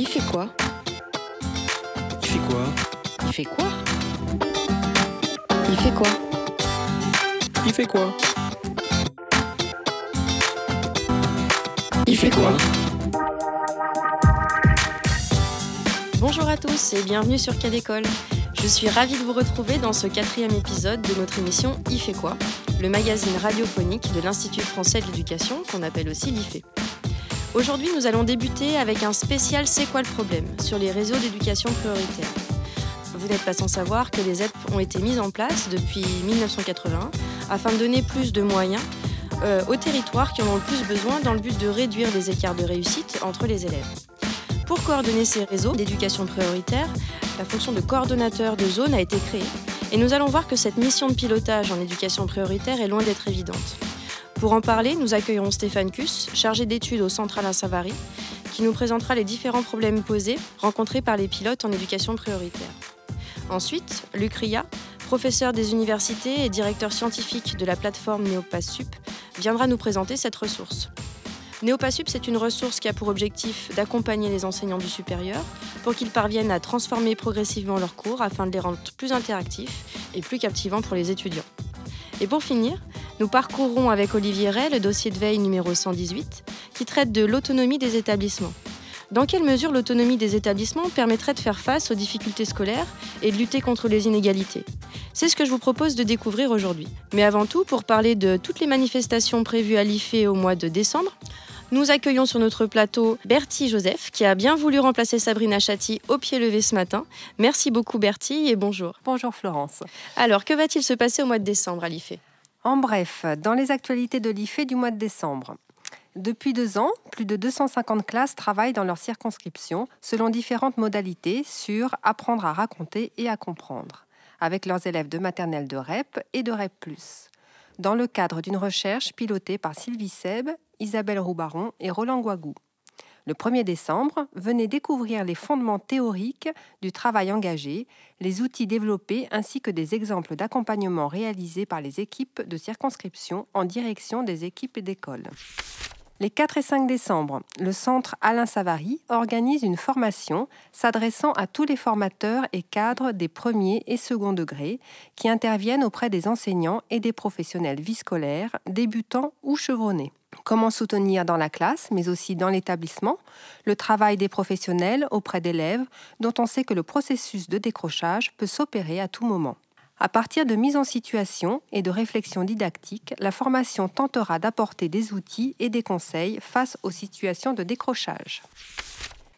Il fait quoi Il fait quoi Il fait quoi Il fait quoi Il fait quoi Il fait quoi Bonjour à tous et bienvenue sur Cas d'école. Je suis ravie de vous retrouver dans ce quatrième épisode de notre émission Il fait quoi le magazine radiophonique de l'Institut français de l'éducation qu'on appelle aussi l'IFE. Aujourd'hui, nous allons débuter avec un spécial C'est quoi le problème sur les réseaux d'éducation prioritaire. Vous n'êtes pas sans savoir que les ZEP ont été mises en place depuis 1981 afin de donner plus de moyens euh, aux territoires qui en ont le plus besoin dans le but de réduire les écarts de réussite entre les élèves. Pour coordonner ces réseaux d'éducation prioritaire, la fonction de coordonnateur de zone a été créée et nous allons voir que cette mission de pilotage en éducation prioritaire est loin d'être évidente. Pour en parler, nous accueillerons Stéphane Kuss, chargé d'études au Centre Alain Savary, qui nous présentera les différents problèmes posés rencontrés par les pilotes en éducation prioritaire. Ensuite, Luc Ria, professeur des universités et directeur scientifique de la plateforme NeoPassup, viendra nous présenter cette ressource. NeoPassup, c'est une ressource qui a pour objectif d'accompagner les enseignants du supérieur pour qu'ils parviennent à transformer progressivement leurs cours afin de les rendre plus interactifs et plus captivants pour les étudiants. Et pour finir, nous parcourrons avec Olivier Ray le dossier de veille numéro 118 qui traite de l'autonomie des établissements. Dans quelle mesure l'autonomie des établissements permettrait de faire face aux difficultés scolaires et de lutter contre les inégalités? C'est ce que je vous propose de découvrir aujourd'hui. Mais avant tout, pour parler de toutes les manifestations prévues à l'IFE au mois de décembre, nous accueillons sur notre plateau Bertie Joseph, qui a bien voulu remplacer Sabrina Chatti au pied levé ce matin. Merci beaucoup Bertie et bonjour. Bonjour Florence. Alors, que va-t-il se passer au mois de décembre à l'IFE? En bref, dans les actualités de l'IFE du mois de décembre. Depuis deux ans, plus de 250 classes travaillent dans leur circonscription selon différentes modalités sur apprendre à raconter et à comprendre, avec leurs élèves de maternelle de REP et de REP dans le cadre d'une recherche pilotée par Sylvie Seb, Isabelle Roubaron et Roland Guagou. Le 1er décembre, venez découvrir les fondements théoriques du travail engagé, les outils développés ainsi que des exemples d'accompagnement réalisés par les équipes de circonscription en direction des équipes d'école. Les 4 et 5 décembre, le centre Alain Savary organise une formation s'adressant à tous les formateurs et cadres des premiers et second degrés qui interviennent auprès des enseignants et des professionnels vie scolaire, débutants ou chevronnés. Comment soutenir dans la classe, mais aussi dans l'établissement, le travail des professionnels auprès d'élèves dont on sait que le processus de décrochage peut s'opérer à tout moment. À partir de mise en situation et de réflexion didactique, la formation tentera d'apporter des outils et des conseils face aux situations de décrochage.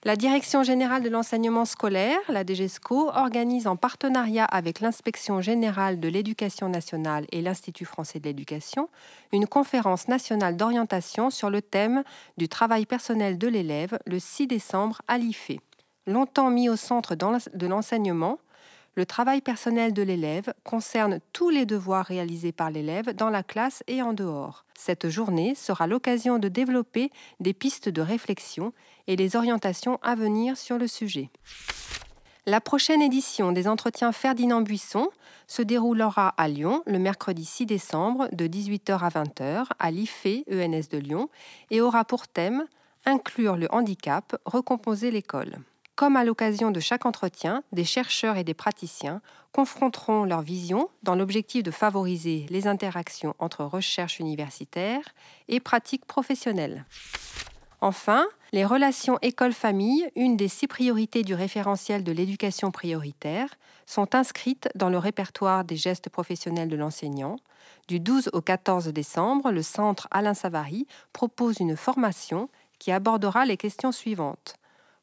La Direction générale de l'enseignement scolaire, la DGESCO, organise en partenariat avec l'Inspection générale de l'éducation nationale et l'Institut français de l'éducation une conférence nationale d'orientation sur le thème du travail personnel de l'élève le 6 décembre à l'IFE. Longtemps mis au centre de l'enseignement, le travail personnel de l'élève concerne tous les devoirs réalisés par l'élève dans la classe et en dehors. Cette journée sera l'occasion de développer des pistes de réflexion et les orientations à venir sur le sujet. La prochaine édition des entretiens Ferdinand Buisson se déroulera à Lyon le mercredi 6 décembre de 18h à 20h à l'IFE ENS de Lyon et aura pour thème Inclure le handicap, recomposer l'école. Comme à l'occasion de chaque entretien, des chercheurs et des praticiens confronteront leur vision dans l'objectif de favoriser les interactions entre recherche universitaire et pratiques professionnelles. Enfin, les relations école-famille, une des six priorités du référentiel de l'éducation prioritaire, sont inscrites dans le répertoire des gestes professionnels de l'enseignant. Du 12 au 14 décembre, le Centre Alain Savary propose une formation qui abordera les questions suivantes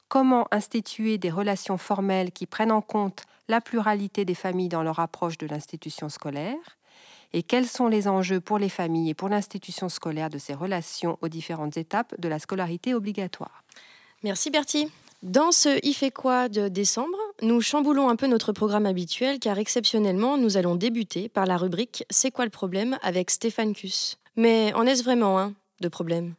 comment instituer des relations formelles qui prennent en compte la pluralité des familles dans leur approche de l'institution scolaire? Et quels sont les enjeux pour les familles et pour l'institution scolaire de ces relations aux différentes étapes de la scolarité obligatoire? Merci Bertie. Dans ce Il fait quoi de décembre, nous chamboulons un peu notre programme habituel car exceptionnellement, nous allons débuter par la rubrique C'est quoi le problème? avec Stéphane Kuss. Mais en est-ce vraiment un de problème?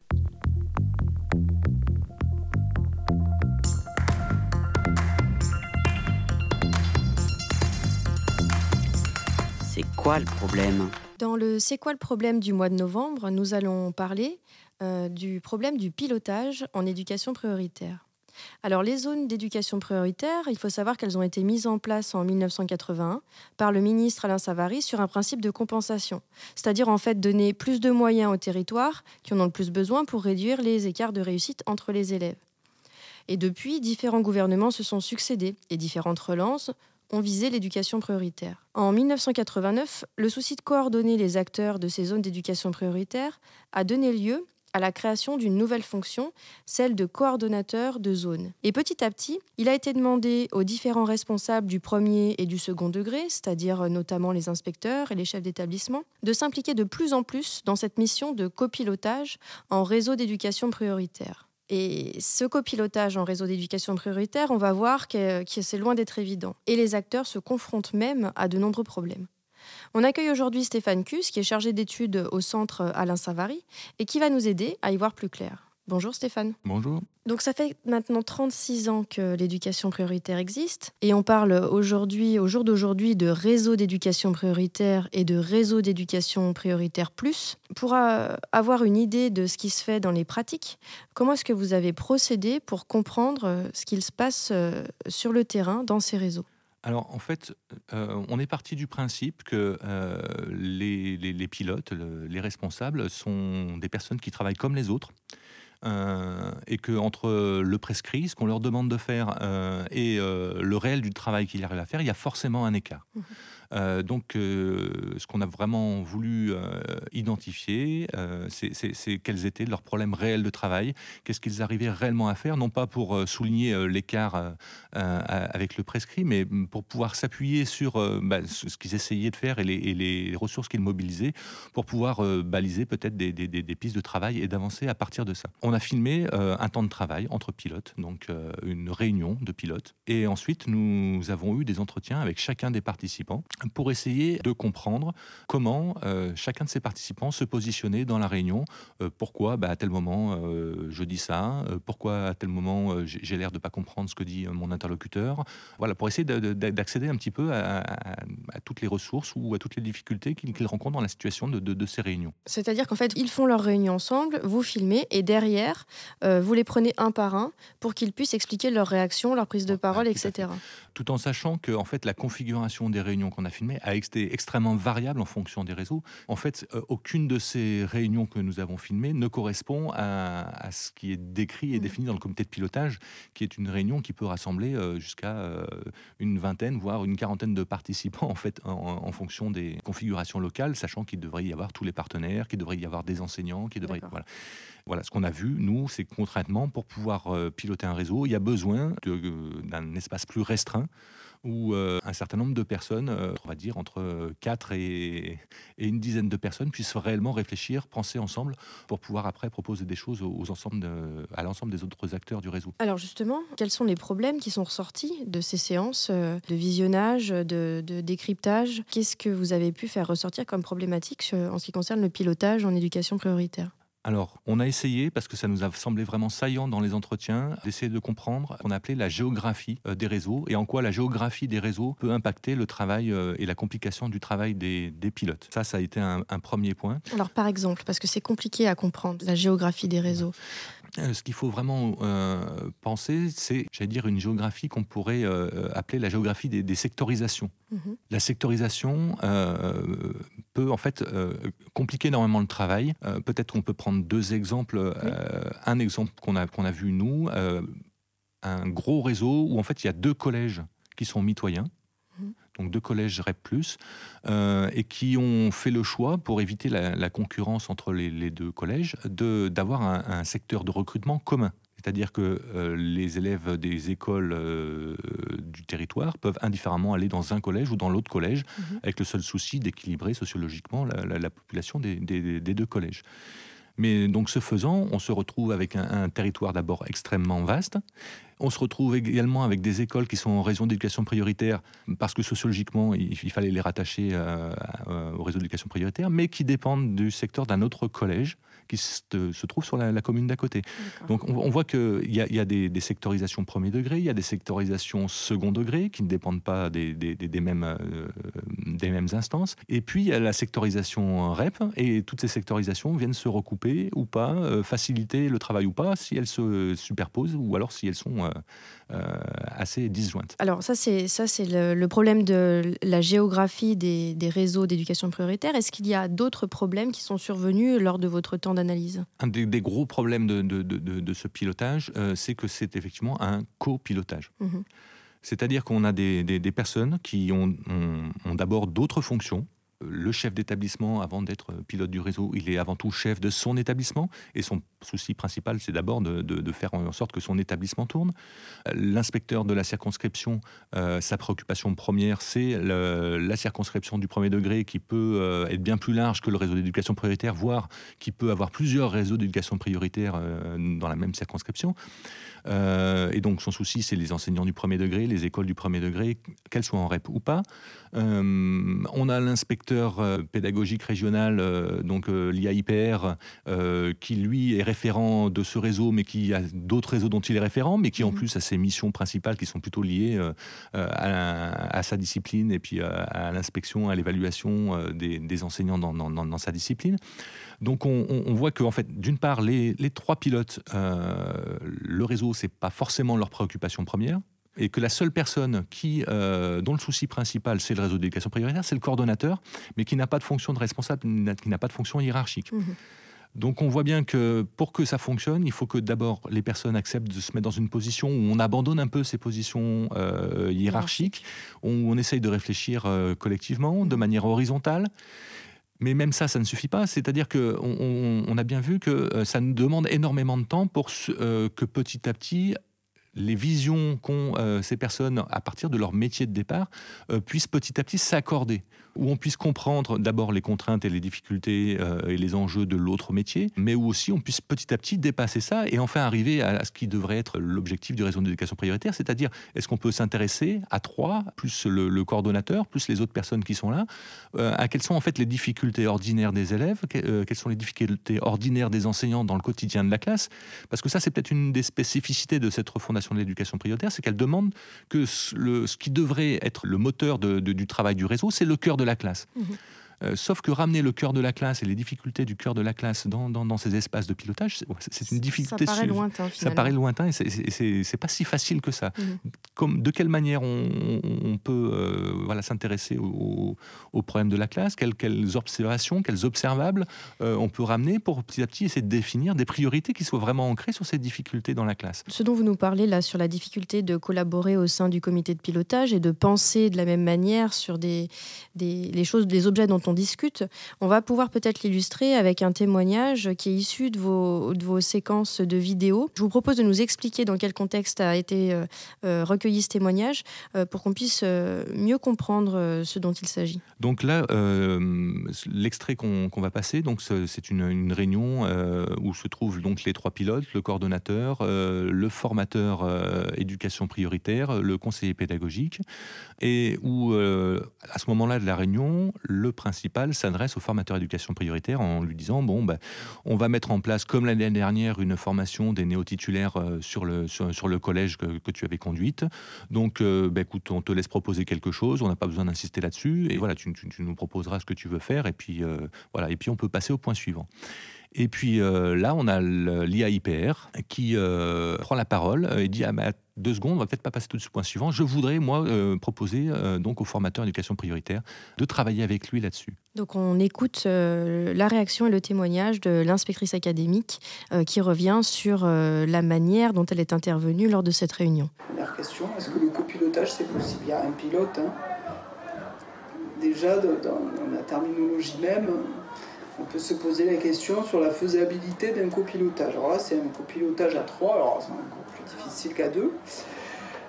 C'est quoi le problème? Dans le C'est quoi le problème du mois de novembre, nous allons parler euh, du problème du pilotage en éducation prioritaire. Alors les zones d'éducation prioritaire, il faut savoir qu'elles ont été mises en place en 1981 par le ministre Alain Savary sur un principe de compensation, c'est-à-dire en fait donner plus de moyens aux territoires qui en ont le plus besoin pour réduire les écarts de réussite entre les élèves. Et depuis, différents gouvernements se sont succédés et différentes relances ont visé l'éducation prioritaire. En 1989, le souci de coordonner les acteurs de ces zones d'éducation prioritaire a donné lieu à la création d'une nouvelle fonction, celle de coordonnateur de zone. Et petit à petit, il a été demandé aux différents responsables du premier et du second degré, c'est-à-dire notamment les inspecteurs et les chefs d'établissement, de s'impliquer de plus en plus dans cette mission de copilotage en réseau d'éducation prioritaire. Et ce copilotage en réseau d'éducation prioritaire, on va voir que, c'est loin d'être évident. Et les acteurs se confrontent même à de nombreux problèmes. On accueille aujourd'hui Stéphane Cus, qui est chargé d'études au centre Alain Savary, et qui va nous aider à y voir plus clair. Bonjour Stéphane. Bonjour. Donc ça fait maintenant 36 ans que l'éducation prioritaire existe et on parle aujourd'hui, au jour d'aujourd'hui, de réseau d'éducation prioritaire et de réseau d'éducation prioritaire plus. Pour euh, avoir une idée de ce qui se fait dans les pratiques, comment est-ce que vous avez procédé pour comprendre euh, ce qu'il se passe euh, sur le terrain dans ces réseaux? Alors en fait, on est parti du principe que les, pilotes, les responsables sont des personnes qui travaillent comme les autres, euh, et que entre le prescrit, ce qu'on leur demande de faire, euh, et euh, le réel du travail qu'ils arrivent à faire, il y a forcément un écart. Mmh. Euh, donc, euh, ce qu'on a vraiment voulu euh, identifier, c'est quels étaient leurs problèmes réels de travail, qu'est-ce qu'ils arrivaient réellement à faire, non pas pour souligner l'écart avec le prescrit, mais pour pouvoir s'appuyer sur bah, ce qu'ils essayaient de faire et les, ressources qu'ils mobilisaient pour pouvoir baliser peut-être des, des, pistes de travail et d'avancer à partir de ça. On a filmé un temps de travail entre pilotes, donc une réunion de pilotes, et ensuite nous avons eu des entretiens avec chacun des participants pour essayer de comprendre comment euh, chacun de ces participants se positionnait dans la réunion. Euh, pourquoi bah, à tel moment euh, je dis ça Pourquoi à tel moment j'ai l'air de ne pas comprendre ce que dit mon interlocuteur Voilà, pour essayer d'accéder un petit peu à, toutes les ressources ou à toutes les difficultés qu'ils rencontrent dans la situation de, ces réunions. C'est-à-dire qu'en fait, ils font leur réunion ensemble, vous filmez et derrière, vous les prenez un par un pour qu'ils puissent expliquer leurs réactions, leur prise de parole, etc. Tout en sachant que en fait, la configuration des réunions qu'on a filmé a été extrêmement variable en fonction des réseaux. En fait, euh, aucune de ces réunions que nous avons filmées ne correspond à, ce qui est décrit et mmh. défini dans le comité de pilotage, qui est une réunion qui peut rassembler euh, jusqu'à euh, une vingtaine, voire une quarantaine de participants en fait, en, fonction des configurations locales, sachant qu'il devrait y avoir tous les partenaires, qu'il devrait y avoir des enseignants, qu'il devrait voilà. Voilà, ce qu'on a vu, nous, c'est concrètement, pour pouvoir piloter un réseau, il y a besoin d'un espace plus restreint où euh, un certain nombre de personnes, euh, on va dire entre 4 et, une dizaine de personnes, puissent réellement réfléchir, penser ensemble pour pouvoir après proposer des choses aux, ensembles à l'ensemble des autres acteurs du réseau. Alors justement, quels sont les problèmes qui sont ressortis de ces séances euh, de visionnage, de, de décryptage? Qu'est-ce que vous avez pu faire ressortir comme problématique en ce qui concerne le pilotage en éducation prioritaire? Alors, on a essayé, parce que ça nous a semblé vraiment saillant dans les entretiens, d'essayer de comprendre ce qu'on appelait la géographie euh, des réseaux et en quoi la géographie des réseaux peut impacter le travail euh, et la complication du travail des, pilotes. Ça, ça a été un, premier point. Alors, par exemple, parce que c'est compliqué à comprendre, la géographie des réseaux. Euh, ce qu'il faut vraiment penser, c'est, j'allais dire, une géographie qu'on pourrait appeler la géographie des, sectorisations. Mhm. La sectorisation peut en fait compliquer énormément le travail. Peut-être qu'on peut prendre deux exemples. Euh, un exemple qu'on a, qu'on a vu, nous, euh, un gros réseau où en fait il y a deux collèges qui sont mitoyens. Donc deux collèges REP, euh, et qui ont fait le choix, pour éviter la, concurrence entre les, deux collèges, d'avoir un, un, secteur de recrutement commun. C'est-à-dire que les élèves des écoles du territoire peuvent indifféremment aller dans un collège ou dans l'autre collège, mhm. avec le seul souci d'équilibrer sociologiquement la, population des, des, deux collèges. Mais donc ce faisant, on se retrouve avec un, territoire d'abord extrêmement vaste. On se retrouve également avec des écoles qui sont en réseau d'éducation prioritaire parce que sociologiquement, il, fallait les rattacher euh, au réseau d'éducation prioritaire, mais qui dépendent du secteur d'un autre collège qui se, trouve sur la, commune d'à côté. Donc on, voit qu'il y a, y a des, sectorisations premier degré, il y a des sectorisations second degré qui ne dépendent pas des, des, mêmes, euh, des mêmes instances. Et puis il y a la sectorisation REP, et toutes ces sectorisations viennent se recouper ou pas, euh, faciliter le travail ou pas, si elles se superposent ou alors si elles sont manière assez disjointe. Alors ça, c'est ça, c'est le, problème de la géographie des, réseaux d'éducation prioritaire. Est-ce qu'il y a d'autres problèmes qui sont survenus lors de votre temps d'analyse? Un des, gros problèmes de, de, ce pilotage, c'est que c'est effectivement un copilotage. Mmh C'est-à-dire qu'on a des, des, personnes qui ont, ont d'abord d'autres fonctions, le chef d'établissement, avant d'être pilote du réseau, il est avant tout chef de son établissement. Et son souci principal, c'est d'abord de, faire en sorte que son établissement tourne. L'inspecteur de la circonscription, euh, sa préoccupation première, c'est la circonscription du premier degré qui peut euh, être bien plus large que le réseau d'éducation prioritaire, voire qui peut avoir plusieurs réseaux d'éducation prioritaire euh, dans la même circonscription. Et donc son souci, c'est les enseignants du premier degré, les écoles du premier degré, qu'elles soient en REP ou pas. on a l'inspecteur pédagogique régional, donc l'IAIPR, qui lui est référent de ce réseau, mais qui a d'autres réseaux dont il est référent, mais qui en mhm. plus a ses missions principales qui sont plutôt liées euh, à, sa discipline et puis à, l'inspection, à l'évaluation euh, des, enseignants dans, sa discipline. Donc on, voit que en fait, d'une part, les, trois pilotes, euh, le réseau, c'est pas forcément leur préoccupation première et que la seule personne qui, dont le souci principal, c'est le réseau d'éducation prioritaire, c'est le coordonnateur, mais qui n'a pas de fonction de responsable, qui n'a pas de fonction hiérarchique. Mhm. Donc on voit bien que pour que ça fonctionne, il faut que d'abord les personnes acceptent de se mettre dans une position où on abandonne un peu ces positions euh, hiérarchiques, où on essaye de réfléchir euh, collectivement, de manière horizontale. Mais même ça, ça ne suffit pas. C'est-à-dire qu'on on, a bien vu que euh, ça nous demande énormément de temps pour que petit à petit, les visions qu'ont ces personnes à partir de leur métier de départ puissent petit à petit s'accorder où on puisse comprendre d'abord les contraintes et les difficultés euh, et les enjeux de l'autre métier, mais où aussi on puisse petit à petit dépasser ça et enfin arriver à, ce qui devrait être l'objectif du réseau d'éducation prioritaire, c'est-à-dire est-ce qu'on peut s'intéresser à trois, plus le, coordonnateur, plus les autres personnes qui sont là, euh, à quelles sont en fait les difficultés ordinaires des élèves, euh, quelles sont les difficultés ordinaires des enseignants dans le quotidien de la classe, parce que ça c'est peut-être une des spécificités de cette refondation de l'éducation prioritaire, c'est qu'elle demande que ce qui devrait être le moteur du travail du réseau, c'est le cœur de la classe. Mhm. Euh, sauf que ramener le cœur de la classe et les difficultés du cœur de la classe dans, dans, ces espaces de pilotage, c'est une difficulté. Ça paraît lointain. Ça paraît lointain et c'est pas si facile que ça. Mhm. Comme, de quelle manière on, peut euh, voilà, s'intéresser aux au problèmes de la classe? Quelles, quelles, observations, quels observables euh, on peut ramener pour petit à petit essayer de définir des priorités qui soient vraiment ancrées sur ces difficultés dans la classe? Ce dont vous nous parlez là sur la difficulté de collaborer au sein du comité de pilotage et de penser de la même manière sur des, des les choses, des objets dont on discute, on va pouvoir peut-être l'illustrer avec un témoignage qui est issu de vos, séquences de vidéos. Je vous propose de nous expliquer dans quel contexte a été euh, euh, recueilli ce témoignage euh, pour qu'on puisse mieux comprendre ce dont il s'agit. Donc là, l'extrait qu'on va passer, donc c'est une, réunion où se trouvent donc les trois pilotes, le coordonnateur, le formateur éducation prioritaire, le conseiller pédagogique, et où à ce moment-là la réunion, le principe s'adresse au formateur éducation prioritaire en lui disant bon, ben, on va mettre en place, comme l'année dernière, une formation des néo-titulaires euh, sur le, sur, le collège que, tu avais conduite. Donc, euh, ben, écoute, on te laisse proposer quelque chose, on n'a pas besoin d'insister là-dessus, et voilà, tu, nous proposeras ce que tu veux faire, et puis, euh, voilà, et puis on peut passer au point suivant. Et puis là, on a l'IAIPR qui prend la parole et dit ah, ben, deux secondes, on va peut-être pas passer tout de suite au point suivant. Je voudrais, moi, euh, proposer euh, donc au formateur éducation prioritaire de travailler avec lui là-dessus. Donc on écoute euh, la réaction et le témoignage de l'inspectrice académique qui revient sur la manière dont elle est intervenue lors de cette réunion. Première question, est-ce que le copilotage c'est possible? Il y a un pilote. Hein. Déjà, dans, la terminologie même, on peut se poser la question sur la faisabilité d'un copilotage. Alors là, c'est un copilotage à trois, alors c'est plus difficile qu'à deux.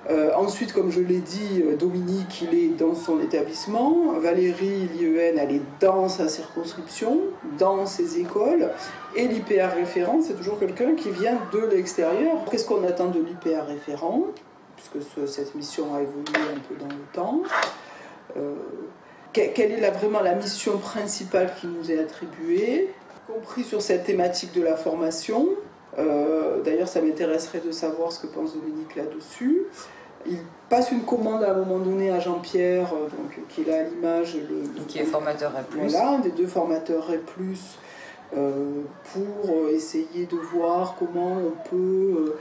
Euh, ensuite, comme je l'ai dit, euh, Dominique, il est dans son établissement. Valérie, l'IEN, elle est dans sa circonscription, dans ses écoles. Et l'IPR référent, c'est toujours quelqu'un qui vient de l'extérieur. Qu'est-ce qu'on attend de l'IPR référent? Puisque cette mission a évolué un peu dans le temps. Euh, quelle est vraiment la mission principale qui nous est attribuée, compris sur cette thématique de la formation. Euh, d'ailleurs, ça m'intéresserait de savoir ce que pense Dominique là-dessus. Il passe une commande à un moment donné à Jean-Pierre, euh, donc, qui est là à l'image. Le, qui est formateur R+. Voilà, un des deux formateurs R+, euh, pour essayer de voir comment on peut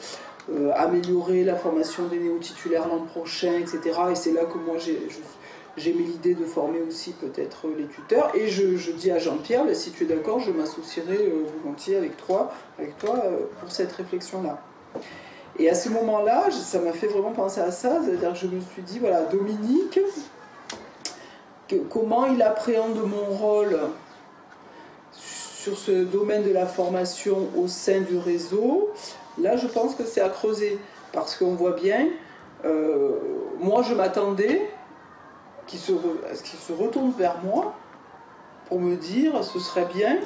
euh, améliorer la formation des néo-titulaires l'an prochain, etc. Et c'est là que moi j'ai mis l'idée de former aussi peut-être les tuteurs. Et je, dis à Jean-Pierre, ben, si tu es d'accord, je m'associerai euh, volontiers avec toi, avec toi euh, pour cette réflexion-là. Et à ce moment-là, ça m'a fait vraiment penser à ça, c'est-à-dire que je me suis dit, voilà, Dominique, comment il appréhende mon rôle sur ce domaine de la formation au sein du réseau, là je pense que c'est à creuser. Parce qu'on voit bien, euh, moi je m'attendais qu'il se, retourne vers moi pour me dire ce serait bien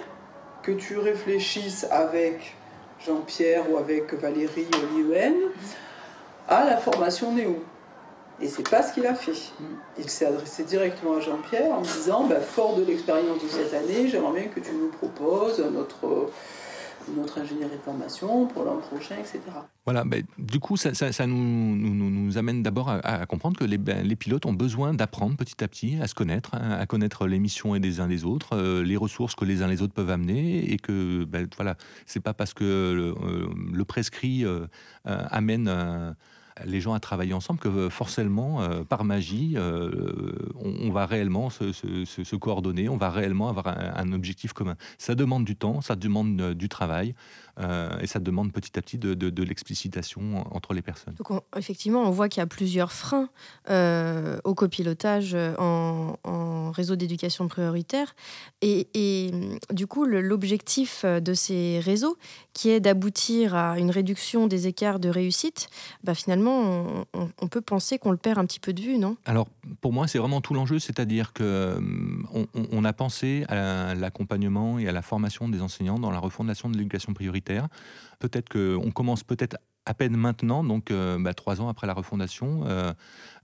que tu réfléchisses avec Jean-Pierre ou avec Valérie Liouen à la formation Néo. Et c'est pas ce qu'il a fait. Il s'est adressé directement à Jean-Pierre en disant bah, Fort de l'expérience de cette année, j'aimerais bien que tu nous proposes notre, notre ingénierie de formation pour l'an prochain, etc. Voilà, ben, du coup, ça, nous, nous, amène d'abord à, comprendre que les, ben, les, pilotes ont besoin d'apprendre petit à petit à se connaître, hein, à connaître les missions des uns des autres, euh, les ressources que les uns les autres peuvent amener, et que ben, voilà, c'est pas parce que le, euh, prescrit euh, amène les gens à travailler ensemble que euh, forcément, euh, par magie, euh, on, va réellement se, coordonner, on va réellement avoir un, objectif commun. Ça demande du temps, ça demande du travail, et ça demande petit à petit de, l'explicitation entre les personnes. Donc effectivement, on voit qu'il y a plusieurs freins au copilotage en, en réseau d'éducation prioritaire. Et, et, du coup, l'objectif de ces réseaux, qui est d'aboutir à une réduction des écarts de réussite, bah finalement, on, peut penser qu'on le perd un petit peu de vue, non? Alors, pour moi, c'est vraiment tout l'enjeu, c'est-à-dire que euh, on, a pensé à l'accompagnement et à la formation des enseignants dans la refondation de l'éducation prioritaire. Peut-être qu'on commence peut-être à peine maintenant, donc euh, bah, trois ans après la refondation, euh,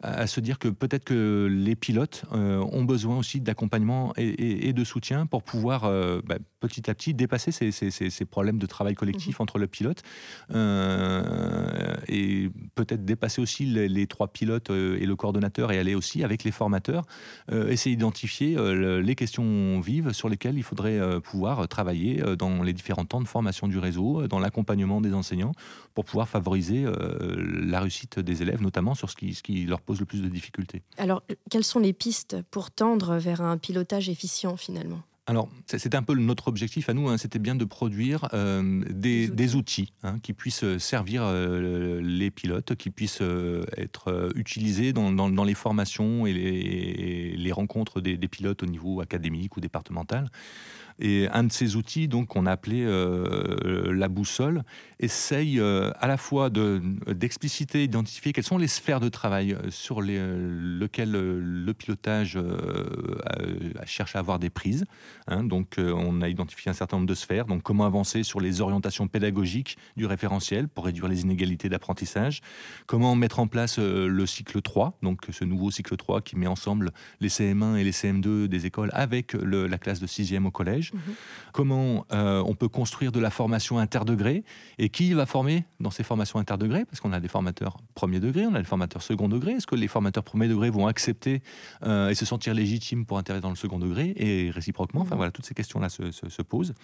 à se dire que peut-être que les pilotes euh, ont besoin aussi d'accompagnement et, de soutien pour pouvoir bah, petit à petit dépasser ces, problèmes de travail collectif mhm. entre le pilote et peut-être dépasser aussi les, trois pilotes et le coordonnateur et aller aussi avec les formateurs, essayer d'identifier les questions vives sur lesquelles il faudrait pouvoir travailler dans les différents temps de formation du réseau, dans l'accompagnement des enseignants, pour pouvoir favoriser euh, la réussite des élèves, notamment sur ce qui, ce qui leur pose le plus de difficultés. Alors, quelles sont les pistes pour tendre vers un pilotage efficient finalement? Alors, c'était un peu notre objectif à nous, hein, c'était bien de produire euh, des, outils, hein, qui puissent servir euh, les pilotes, qui puissent être utilisés dans, dans, les formations et les, les rencontres des, des, pilotes au niveau académique ou départemental. Et un de ces outils, donc, qu'on a appelé euh, la boussole, essaye euh, à la fois d'expliciter, d'identifier quelles sont les sphères de travail euh, sur les, lesquelles le pilotage cherche à avoir des prises. Hein. donc, on a identifié un certain nombre de sphères. Donc, comment avancer sur les orientations pédagogiques du référentiel pour réduire les inégalités d'apprentissage? Comment mettre en place le cycle 3, donc ce nouveau cycle 3 qui met ensemble les CM1 et les CM2 des écoles avec la classe de 6e au collège. Mhm. Comment euh, on peut construire de la formation interdegré et qui va former dans ces formations interdegrés Parce qu'on a des formateurs premier degré, on a des formateurs second degré. Est-ce que les formateurs premier degré vont accepter euh, et se sentir légitimes pour intervenir dans le second degré? Et réciproquement Enfin mhm. voilà, toutes ces questions-là se, posent.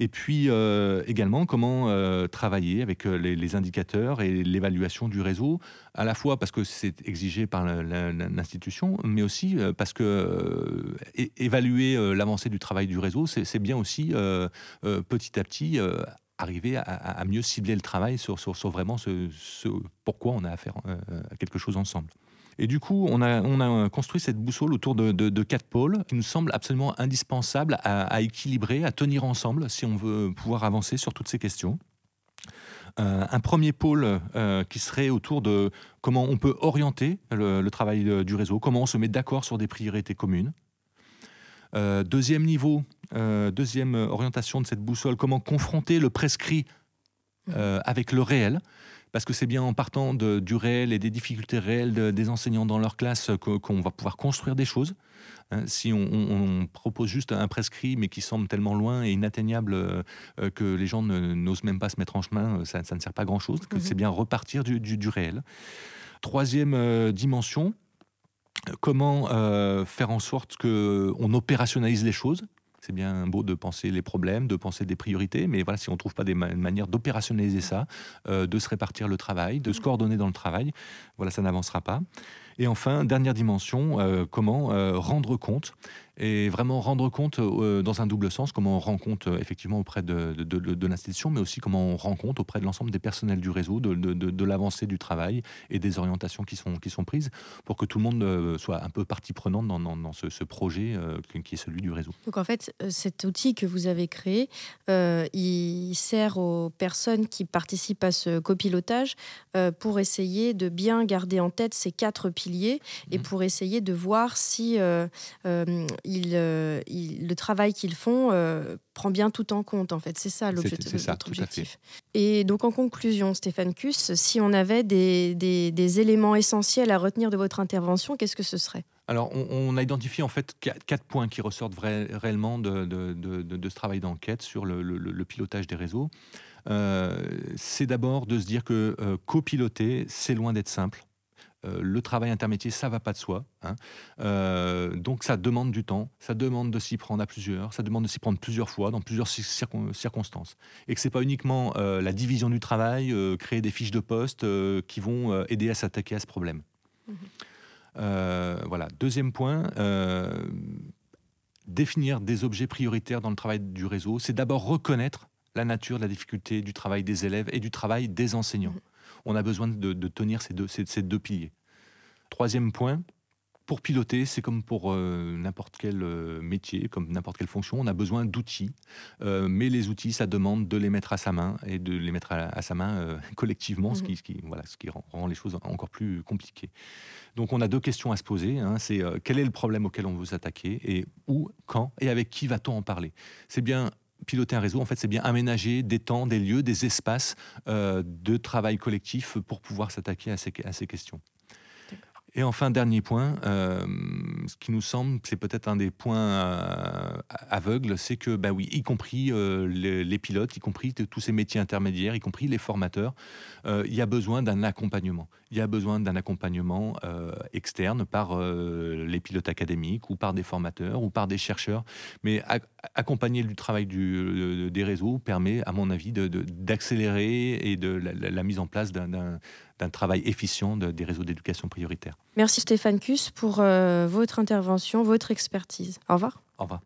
Et puis euh, également, comment travailler avec les, indicateurs et l'évaluation du réseau, à la fois parce que c'est exigé par l'institution, mais aussi parce que évaluer l'avancée du travail du réseau, c'est bien aussi euh, euh, petit à petit euh, arriver à, mieux cibler le travail sur, vraiment ce, pourquoi on a affaire à quelque chose ensemble. Et du coup, on a construit cette boussole autour de, quatre pôles qui nous semblent absolument indispensables à, équilibrer, à tenir ensemble si on veut pouvoir avancer sur toutes ces questions. Un premier pôle qui serait autour de comment on peut orienter le travail du réseau, comment on se met d'accord sur des priorités communes. Euh, deuxième niveau, euh, deuxième orientation de cette boussole, comment confronter le prescrit euh, avec le réel parce que c'est bien en partant du réel et des difficultés réelles des enseignants dans leur classe qu'on va pouvoir construire des choses. Hein, si on, propose juste un prescrit, mais qui semble tellement loin et inatteignable que les gens n'osent même pas se mettre en chemin, ça, ne sert pas à grand-chose. Mhm. C'est bien repartir du, du réel. Troisième dimension, comment euh, faire en sorte qu'on opérationnalise les choses C'est bien beau de penser les problèmes, de penser des priorités, mais voilà, si on ne trouve pas des manières d'opérationnaliser ça, euh, de se répartir le travail, de se coordonner dans le travail, voilà, ça n'avancera pas. Et enfin, dernière dimension, euh, comment euh, rendre compte et vraiment rendre compte euh, dans un double sens, comment on rend compte effectivement auprès de, de, l'institution, mais aussi comment on rend compte auprès de l'ensemble des personnels du réseau de, l'avancée du travail et des orientations qui sont, qui sont prises pour que tout le monde soit un peu partie prenante dans, dans, ce, projet qui est celui du réseau. Donc en fait, cet outil que vous avez créé, il sert aux personnes qui participent à ce copilotage pour essayer de bien garder en tête ces quatre piliers et mmh. pour essayer de voir si euh, euh, euh, le travail qu'ils font prend bien tout en compte. En fait, c'est ça l'objectif. objectif. Et donc en conclusion, Stéphane Kuss, si on avait des, des, éléments essentiels à retenir de votre intervention, qu'est-ce que ce serait? Alors, on, a identifié en fait quatre points qui ressortent réellement de, de, de, ce travail d'enquête sur le, le, pilotage des réseaux. c'est d'abord de se dire que copiloter, c'est loin d'être simple. Euh, le travail intermétier, ça va pas de soi. Hein. Euh, donc ça demande du temps, ça demande de s'y prendre à plusieurs, ça demande de s'y prendre plusieurs fois, dans plusieurs circonstances. Et que c'est pas uniquement euh, la division du travail, créer des fiches de poste qui vont aider à s'attaquer à ce problème. Mmh voilà. Deuxième point, définir des objets prioritaires dans le travail du réseau, c'est d'abord reconnaître la nature de la difficulté du travail des élèves et du travail des enseignants. Mmh on a besoin de, tenir ces deux, ces, deux, piliers. Troisième point, pour piloter, c'est comme pour euh, n'importe quel euh, métier, comme n'importe quelle fonction, on a besoin d'outils. Euh, mais les outils, ça demande de les mettre à sa main et de les mettre à, sa main collectivement, ce, qui, voilà, ce qui rend, les choses encore plus compliquées. Donc on a deux questions à se poser. Hein. c'est quel est le problème auquel on veut s'attaquer et où, quand et avec qui va-t-on en parler? C'est bien piloter un réseau, en fait, c'est bien aménager des temps, des lieux, des espaces euh, de travail collectif pour pouvoir s'attaquer à ces, à ces questions. Et enfin, dernier point, euh, ce qui nous semble, c'est peut-être un des points euh, aveugles, c'est que, bah oui, y compris euh, les, pilotes, y compris tous ces métiers intermédiaires, y compris les formateurs, il y a besoin d'un accompagnement. Il y a besoin d'un accompagnement externe par les pilotes académiques ou par des formateurs ou par des chercheurs. Mais accompagner le travail des réseaux permet, à mon avis, d'accélérer et de la mise en place d'un d'un travail efficient des réseaux d'éducation prioritaire. Merci Stéphane Kuss pour euh, votre intervention, votre expertise. Au revoir. Au revoir.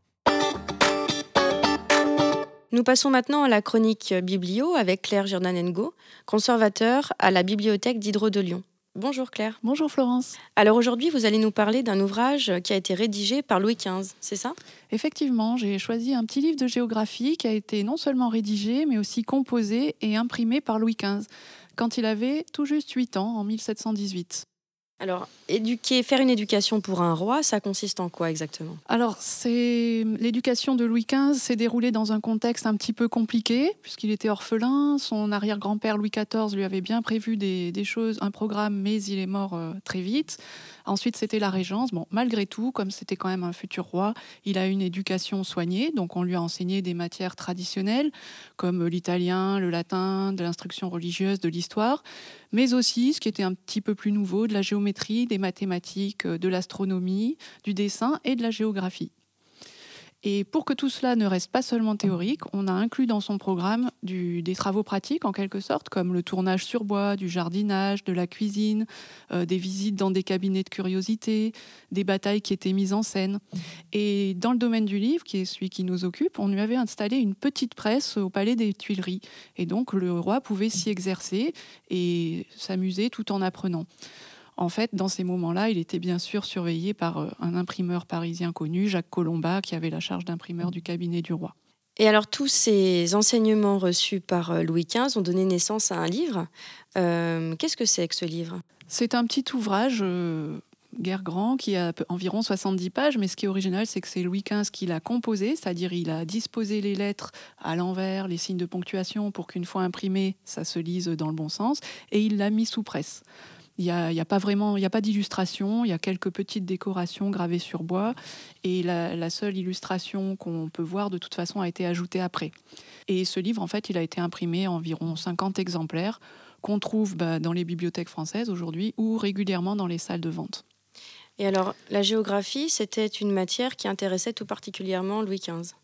Nous passons maintenant à la chronique Biblio avec Claire Giordanengo, conservateur à la bibliothèque d'Hydro de Lyon. Bonjour Claire. Bonjour Florence. Alors aujourd'hui, vous allez nous parler d'un ouvrage qui a été rédigé par Louis XV, c'est ça? Effectivement, j'ai choisi un petit livre de géographie qui a été non seulement rédigé, mais aussi composé et imprimé par Louis XV quand il avait tout juste 8 ans, en 1718. Alors, éduquer, faire une éducation pour un roi, ça consiste en quoi exactement? Alors, c'est l'éducation de Louis XV s'est déroulée dans un contexte un petit peu compliqué, puisqu'il était orphelin. Son arrière-grand-père Louis XIV lui avait bien prévu des, choses, un programme, mais il est mort euh, très vite. Ensuite, c'était la régence. Bon, malgré tout, comme c'était quand même un futur roi, il a une éducation soignée. Donc, on lui a enseigné des matières traditionnelles, comme l'italien, le latin, de l'instruction religieuse, de l'histoire, mais aussi, ce qui était un petit peu plus nouveau, de la géométrie, des mathématiques, de l'astronomie, du dessin et de la géographie. Et pour que tout cela ne reste pas seulement théorique, on a inclus dans son programme des travaux pratiques en quelque sorte, comme le tournage sur bois, du jardinage, de la cuisine, euh, des visites dans des cabinets de curiosité, des batailles qui étaient mises en scène. Et dans le domaine du livre, qui est celui qui nous occupe, on lui avait installé une petite presse au palais des Tuileries. Et donc le roi pouvait s'y exercer et s'amuser tout en apprenant. En fait, dans ces moments-là, il était bien sûr surveillé par euh, un imprimeur parisien connu, Jacques Colomba, qui avait la charge d'imprimeur du cabinet du roi. Et alors, tous ces enseignements reçus par euh, Louis XV ont donné naissance à un livre. Euh, qu'est-ce que c'est que ce livre? C'est un petit ouvrage guerre grand qui a environ 70 pages, mais ce qui est original, c'est que c'est Louis XV qui l'a composé, c'est-à-dire il a disposé les lettres à l'envers, les signes de ponctuation pour qu'une fois imprimé, ça se lise dans le bon sens, et il l'a mis sous presse. Il n'y a, pas vraiment, il y a pas d'illustration, il y a quelques petites décorations gravées sur bois, et la, seule illustration qu'on peut voir de toute façon a été ajoutée après. Et ce livre, en fait, il a été imprimé environ 50 exemplaires qu'on trouve bah, dans les bibliothèques françaises aujourd'hui ou régulièrement dans les salles de vente. Et alors, la géographie, c'était une matière qui intéressait tout particulièrement Louis XV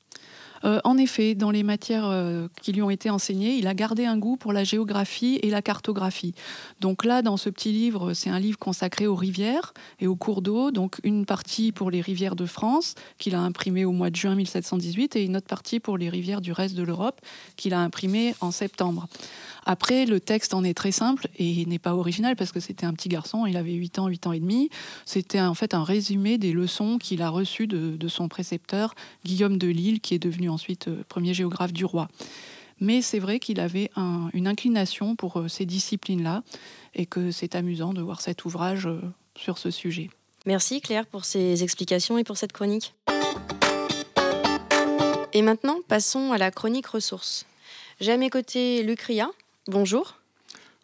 Euh, en effet, dans les matières euh, qui lui ont été enseignées, il a gardé un goût pour la géographie et la cartographie. Donc là, dans ce petit livre, c'est un livre consacré aux rivières et aux cours d'eau. Donc une partie pour les rivières de France, qu'il a imprimé au mois de juin 1718, et une autre partie pour les rivières du reste de l'Europe, qu'il a imprimé en septembre. Après, le texte en est très simple et n'est pas original parce que c'était un petit garçon, il avait 8 ans, 8 ans et demi. C'était en fait un résumé des leçons qu'il a reçues de, son précepteur, Guillaume de Lille, qui est devenu ensuite euh, premier géographe du roi. Mais c'est vrai qu'il avait une inclination pour euh, ces disciplines-là et que c'est amusant de voir cet ouvrage euh, sur ce sujet. Merci Claire pour ces explications et pour cette chronique. Et maintenant, passons à la chronique ressources. J'ai à mes côtés Luc Ria, Bonjour.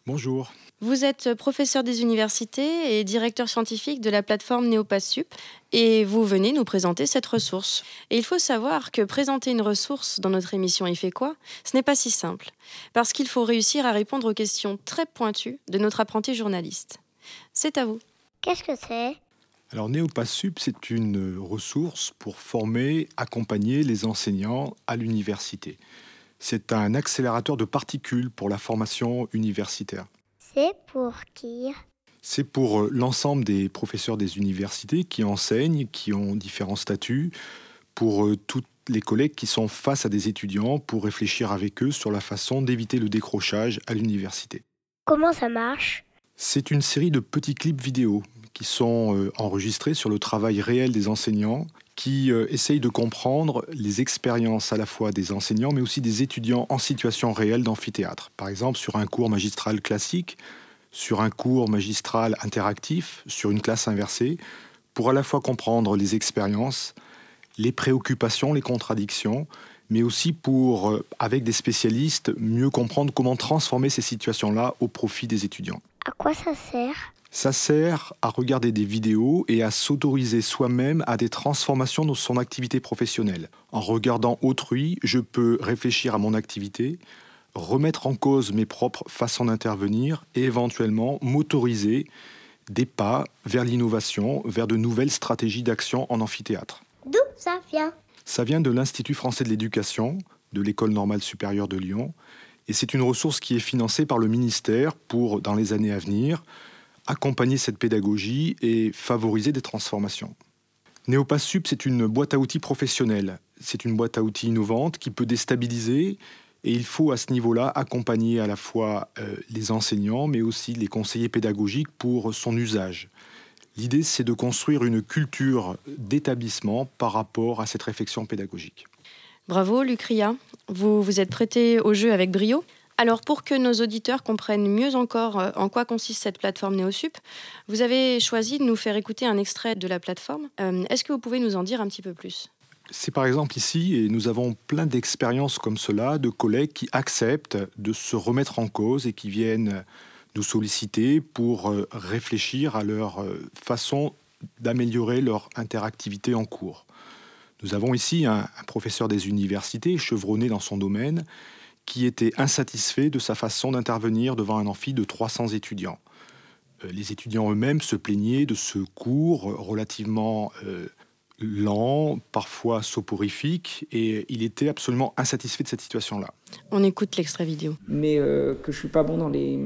Bonjour. Vous êtes professeur des universités et directeur scientifique de la plateforme NeoPassUp et vous venez nous présenter cette ressource. Et il faut savoir que présenter une ressource dans notre émission Il fait quoi Ce n'est pas si simple, parce qu'il faut réussir à répondre aux questions très pointues de notre apprenti journaliste. C'est à vous. Qu'est-ce que c'est? Alors NeoPassUp, c'est une ressource pour former, accompagner les enseignants à l'université. C'est un accélérateur de particules pour la formation universitaire. C'est pour qui? C'est pour euh, l'ensemble des professeurs des universités qui enseignent, qui ont différents statuts, pour euh, toutes les collègues qui sont face à des étudiants, pour réfléchir avec eux sur la façon d'éviter le décrochage à l'université. Comment ça marche? C'est une série de petits clips vidéo qui sont euh, enregistrés sur le travail réel des enseignants qui euh, essaye de comprendre les expériences à la fois des enseignants, mais aussi des étudiants en situation réelle d'amphithéâtre. Par exemple, sur un cours magistral classique, sur un cours magistral interactif, sur une classe inversée, pour à la fois comprendre les expériences, les préoccupations, les contradictions, mais aussi pour, euh, avec des spécialistes, mieux comprendre comment transformer ces situations-là au profit des étudiants. À quoi ça sert ça sert à regarder des vidéos et à s'autoriser soi-même à des transformations dans son activité professionnelle. En regardant autrui, je peux réfléchir à mon activité, remettre en cause mes propres façons d'intervenir et éventuellement m'autoriser des pas vers l'innovation, vers de nouvelles stratégies d'action en amphithéâtre. D'où ça vient? Ça vient de l'Institut français de l'éducation, de l'École normale supérieure de Lyon, et c'est une ressource qui est financée par le ministère pour, dans les années à venir, accompagner cette pédagogie et favoriser des transformations. NeoPassUp, c'est une boîte à outils professionnelle. C'est une boîte à outils innovante qui peut déstabiliser et il faut à ce niveau-là accompagner à la fois euh, les enseignants mais aussi les conseillers pédagogiques pour son usage. L'idée, c'est de construire une culture d'établissement par rapport à cette réflexion pédagogique. Bravo, Lucria. Vous vous êtes prêté au jeu avec brio? Alors, pour que nos auditeurs comprennent mieux encore euh, en quoi consiste cette plateforme NeoSup, vous avez choisi de nous faire écouter un extrait de la plateforme. Euh, est-ce que vous pouvez nous en dire un petit peu plus? C'est par exemple ici, et nous avons plein d'expériences comme cela, de collègues qui acceptent de se remettre en cause et qui viennent nous solliciter pour euh, réfléchir à leur façon d'améliorer leur interactivité en cours. Nous avons ici un professeur des universités, chevronné dans son domaine, qui était insatisfait de sa façon d'intervenir devant un amphi de 300 étudiants. Euh, les étudiants eux-mêmes se plaignaient de ce cours relativement euh, lent, parfois soporifique, et il était absolument insatisfait de cette situation-là. On écoute l'extrait vidéo. Mais euh, que je suis pas bon dans, les,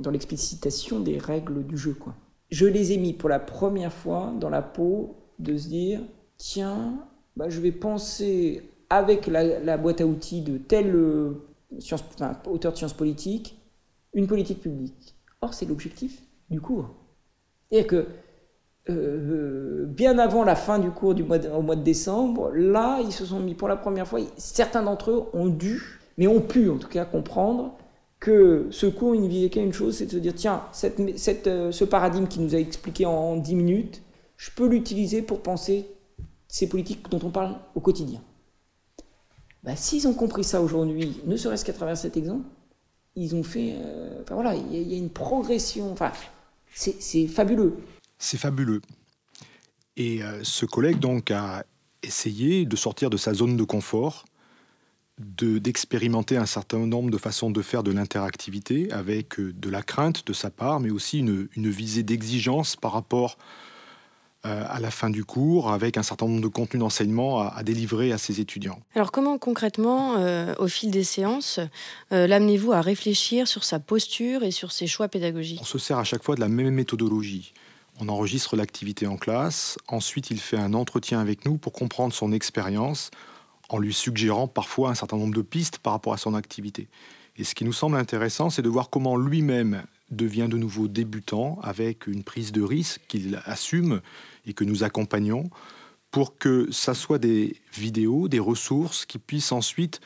dans l'explicitation des règles du jeu. Quoi. Je les ai mis pour la première fois dans la peau de se dire, tiens, bah, je vais penser avec la, la boîte à outils de auteur de sciences politiques, une politique publique. Or, c'est l'objectif du cours. C'est-à-dire que euh, bien avant la fin du cours au mois de décembre, là, ils se sont mis pour la première fois, certains d'entre eux ont dû, mais ont pu en tout cas comprendre que ce cours, il ne visait qu'à une chose, c'est de se dire, tiens, euh, ce paradigme qui nous a expliqué en 10 minutes, je peux l'utiliser pour penser ces politiques dont on parle au quotidien. Bah, s'ils ont compris ça aujourd'hui, ne serait-ce qu'à travers cet exemple, ils ont fait. Euh, enfin voilà, il y, a une progression. Enfin, c'est fabuleux. C'est fabuleux. Et euh, ce collègue donc a essayé de sortir de sa zone de confort, d'expérimenter un certain nombre de façons de faire de l'interactivité avec euh, de la crainte de sa part, mais aussi une, une visée d'exigence par rapport euh, à la fin du cours avec un certain nombre de contenus d'enseignement à, délivrer à ses étudiants. Alors comment concrètement, euh, au fil des séances, euh, l'amenez-vous à réfléchir sur sa posture et sur ses choix pédagogiques? On se sert à chaque fois de la même méthodologie. On enregistre l'activité en classe, ensuite il fait un entretien avec nous pour comprendre son expérience en lui suggérant parfois un certain nombre de pistes par rapport à son activité. Et ce qui nous semble intéressant, c'est de voir comment lui-même devient de nouveau débutant avec une prise de risque qu'il assume et que nous accompagnons pour que ça soit des vidéos, des ressources qui puissent ensuite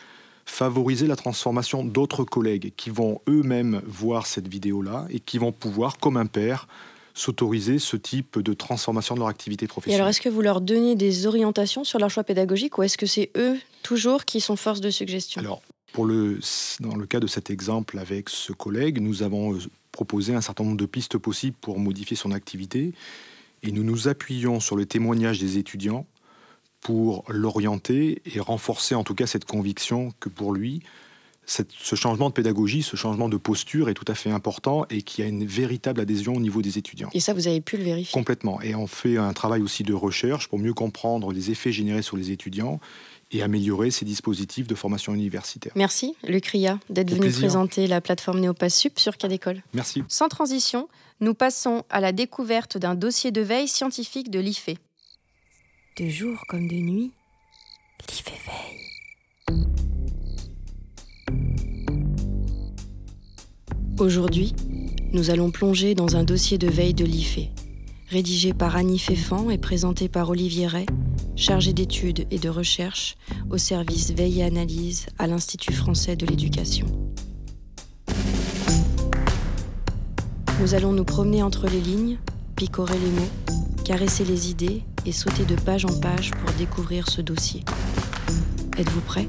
favoriser la transformation d'autres collègues qui vont eux-mêmes voir cette vidéo-là et qui vont pouvoir, comme un père, s'autoriser ce type de transformation de leur activité professionnelle. Et alors, est-ce que vous leur donnez des orientations sur leur choix pédagogique ou est-ce que c'est eux toujours qui sont force de suggestion? Alors, pour le, dans le cas de cet exemple avec ce collègue, nous avons proposé un certain nombre de pistes possibles pour modifier son activité et nous nous appuyons sur le témoignage des étudiants pour l'orienter et renforcer en tout cas cette conviction que pour lui, ce changement de pédagogie, ce changement de posture est tout à fait important et qu'il y a une véritable adhésion au niveau des étudiants. Et ça, vous avez pu le vérifier? Complètement. Et on fait un travail aussi de recherche pour mieux comprendre les effets générés sur les étudiants et améliorer ces dispositifs de formation universitaire. Merci, Luc Ria, d'être venu présenter la plateforme Néopassup sur Cadécole. Merci. Sans transition, nous passons à la découverte d'un dossier de veille scientifique de l'IFE. De jour comme de nuit, l'IFE veille. Aujourd'hui, nous allons plonger dans un dossier de veille de l'IFE, rédigé par Annie Féfan et présenté par Olivier Ray, chargé d'études et de recherche au service veille et analyse à l'Institut français de l'éducation. Nous allons nous promener entre les lignes, picorer les mots, caresser les idées et sauter de page en page pour découvrir ce dossier. Êtes-vous prêts?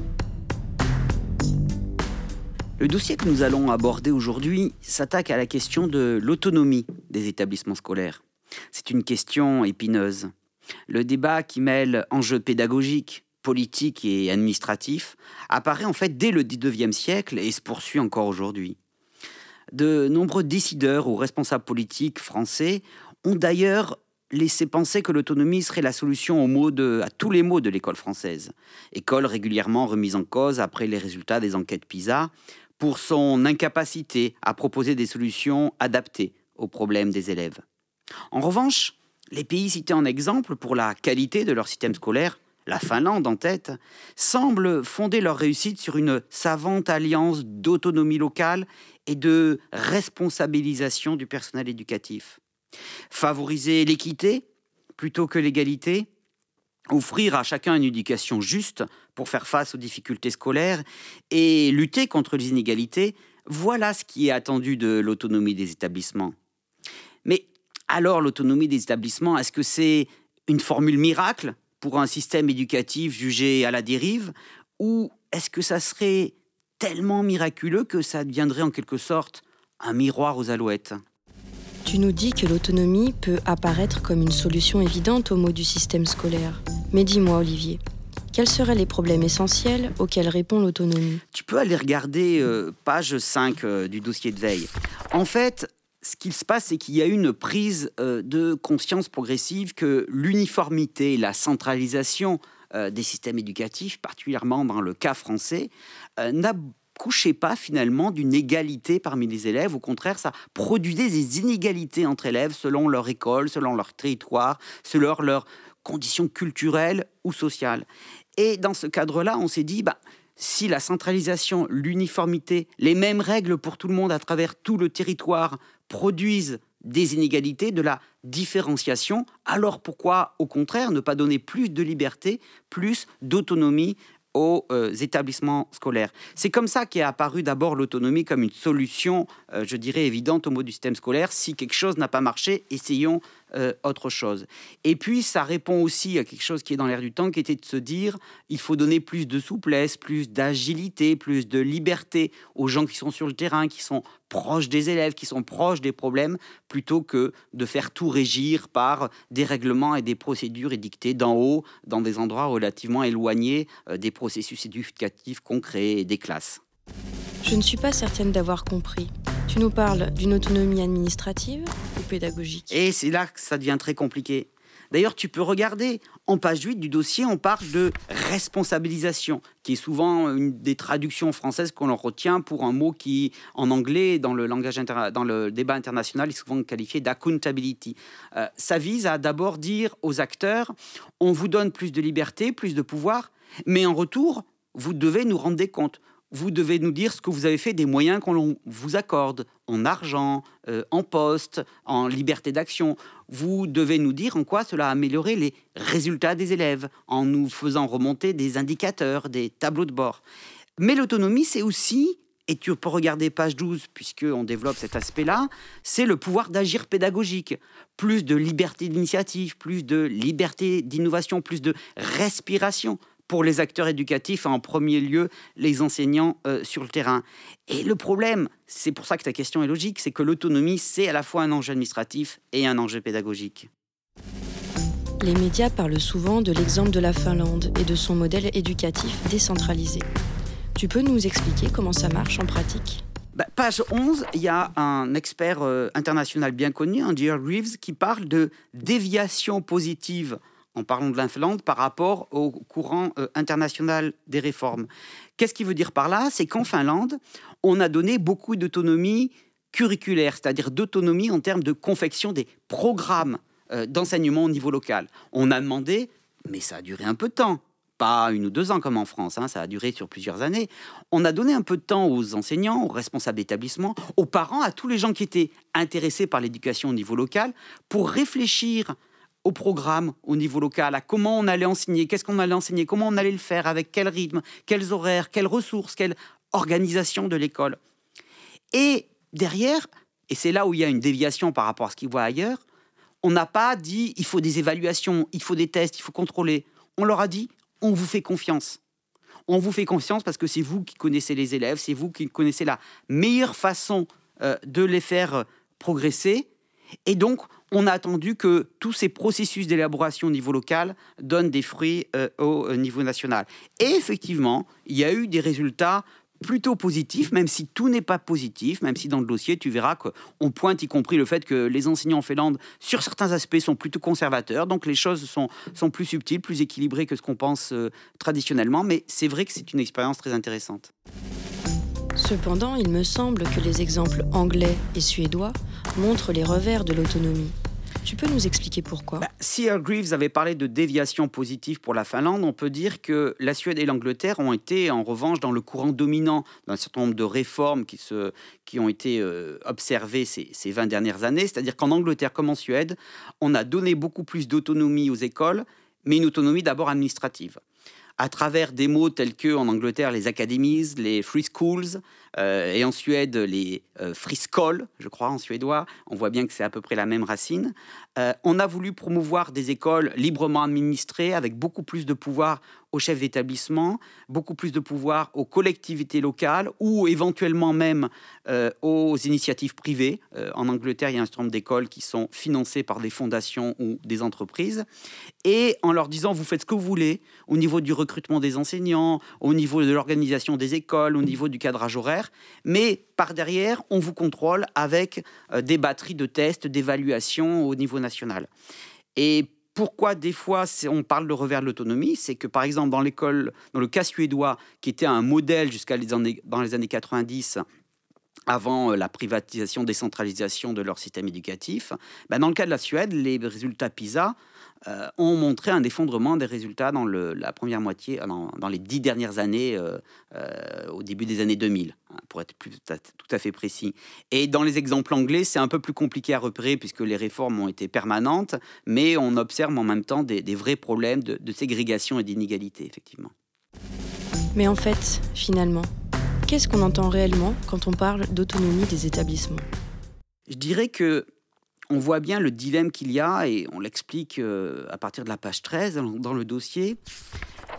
Le dossier que nous allons aborder aujourd'hui s'attaque à la question de l'autonomie des établissements scolaires. C'est une question épineuse. Le débat qui mêle enjeux pédagogiques, politiques et administratifs apparaît en fait dès le 19e siècle et se poursuit encore aujourd'hui. De nombreux décideurs ou responsables politiques français ont d'ailleurs laissé penser que l'autonomie serait la solution à tous les maux de l'école française. École régulièrement remise en cause après les résultats des enquêtes PISA pour son incapacité à proposer des solutions adaptées aux problèmes des élèves. En revanche, les pays cités en exemple pour la qualité de leur système scolaire, la Finlande en tête, semblent fonder leur réussite sur une savante alliance d'autonomie locale et de responsabilisation du personnel éducatif. Favoriser l'équité plutôt que l'égalité, offrir à chacun une éducation juste pour faire face aux difficultés scolaires et lutter contre les inégalités, voilà ce qui est attendu de l'autonomie des établissements. Alors l'autonomie des établissements, est-ce que c'est une formule miracle pour un système éducatif jugé à la dérive ou est-ce que ça serait tellement miraculeux que ça deviendrait en quelque sorte un miroir aux alouettes? Tu nous dis que l'autonomie peut apparaître comme une solution évidente aux maux du système scolaire. Mais dis-moi Olivier, quels seraient les problèmes essentiels auxquels répond l'autonomie? Tu peux aller regarder euh, page 5 euh, du dossier de veille. En fait, ce qu'il se passe, c'est qu'il y a une prise euh, de conscience progressive que l'uniformité, la centralisation euh, des systèmes éducatifs, particulièrement dans le cas français, euh, n'accouchait pas finalement d'une égalité parmi les élèves. Au contraire, ça produisait des inégalités entre élèves selon leur école, selon leur territoire, selon leurs conditions culturelles ou sociales. Et dans ce cadre-là, on s'est dit, bah, si la centralisation, l'uniformité, les mêmes règles pour tout le monde à travers tout le territoire produisent des inégalités, de la différenciation, alors pourquoi, au contraire, ne pas donner plus de liberté, plus d'autonomie aux euh, établissements scolaires? C'est comme ça qu'est apparue d'abord l'autonomie comme une solution, euh, je dirais, évidente au mot du système scolaire. Si quelque chose n'a pas marché, essayons euh, autre chose. Et puis, ça répond aussi à quelque chose qui est dans l'air du temps, qui était de se dire, il faut donner plus de souplesse, plus d'agilité, plus de liberté aux gens qui sont sur le terrain, qui sont proches des élèves, qui sont proches des problèmes, plutôt que de faire tout régir par des règlements et des procédures édictées d'en haut, dans des endroits relativement éloignés euh, des processus éducatifs concrets et des classes. Je ne suis pas certaine d'avoir compris. Tu nous parles d'une autonomie administrative ou pédagogique? Et c'est là que ça devient très compliqué. D'ailleurs, tu peux regarder, en page 8 du dossier, on parle de responsabilisation, qui est souvent une des traductions françaises qu'on en retient pour un mot qui, en anglais, dans le, langage dans le débat international, est souvent qualifié d'accountability. Euh, ça vise à d'abord dire aux acteurs, on vous donne plus de liberté, plus de pouvoir, mais en retour, vous devez nous rendre des comptes vous devez nous dire ce que vous avez fait des moyens qu'on vous accorde en argent, euh, en poste, en liberté d'action. Vous devez nous dire en quoi cela a amélioré les résultats des élèves, en nous faisant remonter des indicateurs, des tableaux de bord. Mais l'autonomie, c'est aussi, et tu peux regarder page 12, puisqu'on développe cet aspect-là, c'est le pouvoir d'agir pédagogique. Plus de liberté d'initiative, plus de liberté d'innovation, plus de respiration pour les acteurs éducatifs, en premier lieu les enseignants euh, sur le terrain. Et le problème, c'est pour ça que ta question est logique, c'est que l'autonomie, c'est à la fois un enjeu administratif et un enjeu pédagogique. Les médias parlent souvent de l'exemple de la Finlande et de son modèle éducatif décentralisé. Tu peux nous expliquer comment ça marche en pratique? Bah, page 11, il y a un expert euh, international bien connu, Andy Reeves, qui parle de déviation positive en parlant de la Finlande, par rapport au courant euh, international des réformes. Qu'est-ce qu'il veut dire par là? C'est qu'en Finlande, on a donné beaucoup d'autonomie curriculaire, c'est-à-dire d'autonomie en termes de confection des programmes euh, d'enseignement au niveau local. On a demandé, mais ça a duré un peu de temps, pas une ou deux ans comme en France, hein, ça a duré sur plusieurs années. On a donné un peu de temps aux enseignants, aux responsables d'établissement, aux parents, à tous les gens qui étaient intéressés par l'éducation au niveau local, pour réfléchir au programme au niveau local, à comment on allait enseigner, qu'est-ce qu'on allait enseigner, comment on allait le faire, avec quel rythme, quels horaires, quelles ressources, quelle organisation de l'école. Et derrière, et c'est là où il y a une déviation par rapport à ce qu'ils voient ailleurs, on n'a pas dit il faut des évaluations, il faut des tests, il faut contrôler. On leur a dit on vous fait confiance. On vous fait confiance parce que c'est vous qui connaissez les élèves, c'est vous qui connaissez la meilleure façon euh, de les faire progresser. Et donc, on a attendu que tous ces processus d'élaboration au niveau local donnent des fruits euh, au euh, niveau national. Et effectivement, il y a eu des résultats plutôt positifs, même si tout n'est pas positif, même si dans le dossier, tu verras qu'on pointe y compris le fait que les enseignants en Finlande, sur certains aspects, sont plutôt conservateurs, donc les choses sont, sont plus subtiles, plus équilibrées que ce qu'on pense euh, traditionnellement, mais c'est vrai que c'est une expérience très intéressante. Cependant, il me semble que les exemples anglais et suédois montrent les revers de l'autonomie. Tu peux nous expliquer pourquoi? Bah, Si Earl Greaves avait parlé de déviation positive pour la Finlande, on peut dire que la Suède et l'Angleterre ont été en revanche dans le courant dominant d'un certain nombre de réformes qui, se, qui ont été euh, observées ces, ces 20 dernières années. C'est-à-dire qu'en Angleterre comme en Suède, on a donné beaucoup plus d'autonomie aux écoles, mais une autonomie d'abord administrative à travers des mots tels que en Angleterre les academies, les free schools, euh, et en Suède les euh, je crois en suédois. On voit bien que c'est à peu près la même racine. Euh, on a voulu promouvoir des écoles librement administrées avec beaucoup plus de pouvoir aux chefs d'établissement, beaucoup plus de pouvoir aux collectivités locales ou éventuellement même euh, aux initiatives privées. En Angleterre, il y a un certain nombre d'écoles qui sont financées par des fondations ou des entreprises. Et en leur disant, vous faites ce que vous voulez au niveau du recrutement des enseignants, au niveau de l'organisation des écoles, au niveau du cadrage horaire, mais par derrière, on vous contrôle avec euh, des batteries de tests, d'évaluation au niveau national. Et pourquoi des fois on parle de revers de l'autonomie, c'est que par exemple dans l'école, dans le cas suédois, qui était un modèle jusqu'à les années, dans les années 90, avant euh, la privatisation, décentralisation de leur système éducatif, ben dans le cas de la Suède, les résultats PISA euh, ont montré un effondrement des résultats dans le, la première moitié, euh, dans, les dix dernières années, au début des années 2000, hein, pour être plus, tout à fait précis. Et dans les exemples anglais, c'est un peu plus compliqué à repérer puisque les réformes ont été permanentes, mais on observe en même temps des, vrais problèmes de, de ségrégation et d'inégalité, effectivement. Mais en fait, finalement, Qu'est-ce qu'on entend réellement quand on parle d'autonomie des établissements? Je dirais que on voit bien le dilemme qu'il y a, et on l'explique euh, à partir de la page 13 dans le dossier,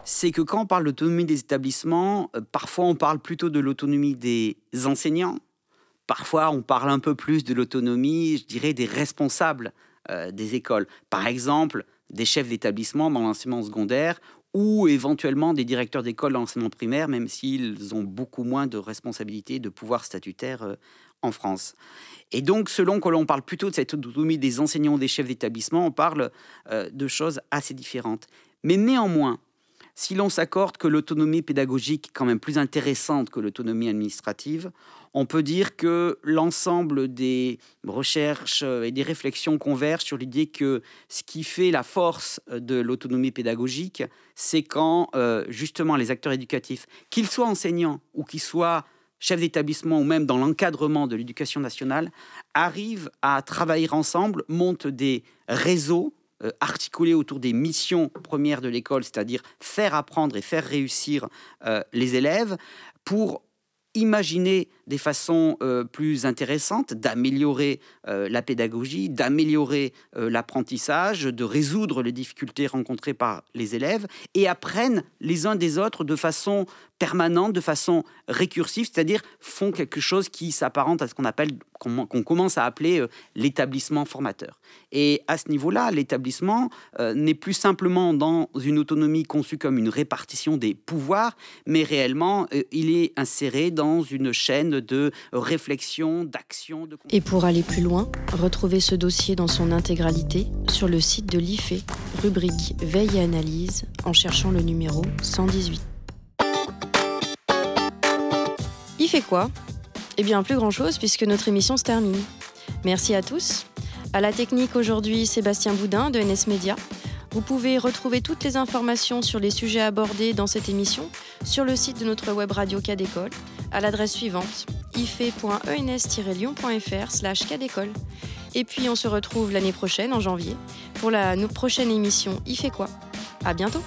c'est que quand on parle d'autonomie des établissements, euh, parfois on parle plutôt de l'autonomie des enseignants, parfois on parle un peu plus de l'autonomie, je dirais, des responsables euh, des écoles. Par exemple, des chefs d'établissement dans l'enseignement secondaire ou éventuellement des directeurs d'école d'enseignement primaire, même s'ils ont beaucoup moins de responsabilités, de pouvoir statutaire en France. Et donc, selon que l'on parle plutôt de cette autonomie des enseignants, des chefs d'établissement, on parle euh, de choses assez différentes. Mais néanmoins, si l'on s'accorde que l'autonomie pédagogique est quand même plus intéressante que l'autonomie administrative, on peut dire que l'ensemble des recherches et des réflexions convergent sur l'idée que ce qui fait la force de l'autonomie pédagogique, c'est quand euh, justement les acteurs éducatifs, qu'ils soient enseignants ou qu'ils soient chefs d'établissement ou même dans l'encadrement de l'éducation nationale, arrivent à travailler ensemble, montent des réseaux euh, articulés autour des missions premières de l'école, c'est-à-dire faire apprendre et faire réussir euh, les élèves, pour imaginer des façons euh, plus intéressantes d'améliorer euh, la pédagogie, d'améliorer euh, l'apprentissage, de résoudre les difficultés rencontrées par les élèves et apprennent les uns des autres de façon permanente, de façon récursive, c'est-à-dire font quelque chose qui s'apparente à ce qu'on appelle, qu'on commence à appeler l'établissement formateur. Et à ce niveau-là, l'établissement n'est plus simplement dans une autonomie conçue comme une répartition des pouvoirs, mais réellement, il est inséré dans une chaîne de réflexion, d'action. De... Et pour aller plus loin, retrouvez ce dossier dans son intégralité sur le site de l'IFE, rubrique Veille et analyse, en cherchant le numéro 118. Il fait quoi? Eh bien, plus grand-chose puisque notre émission se termine. Merci à tous. À la technique aujourd'hui, Sébastien Boudin de NS Media. Vous pouvez retrouver toutes les informations sur les sujets abordés dans cette émission sur le site de notre web radio Cadécole à l'adresse suivante ife.ens-lyon.fr slash Et puis on se retrouve l'année prochaine, en janvier, pour la prochaine émission Il fait quoi. À bientôt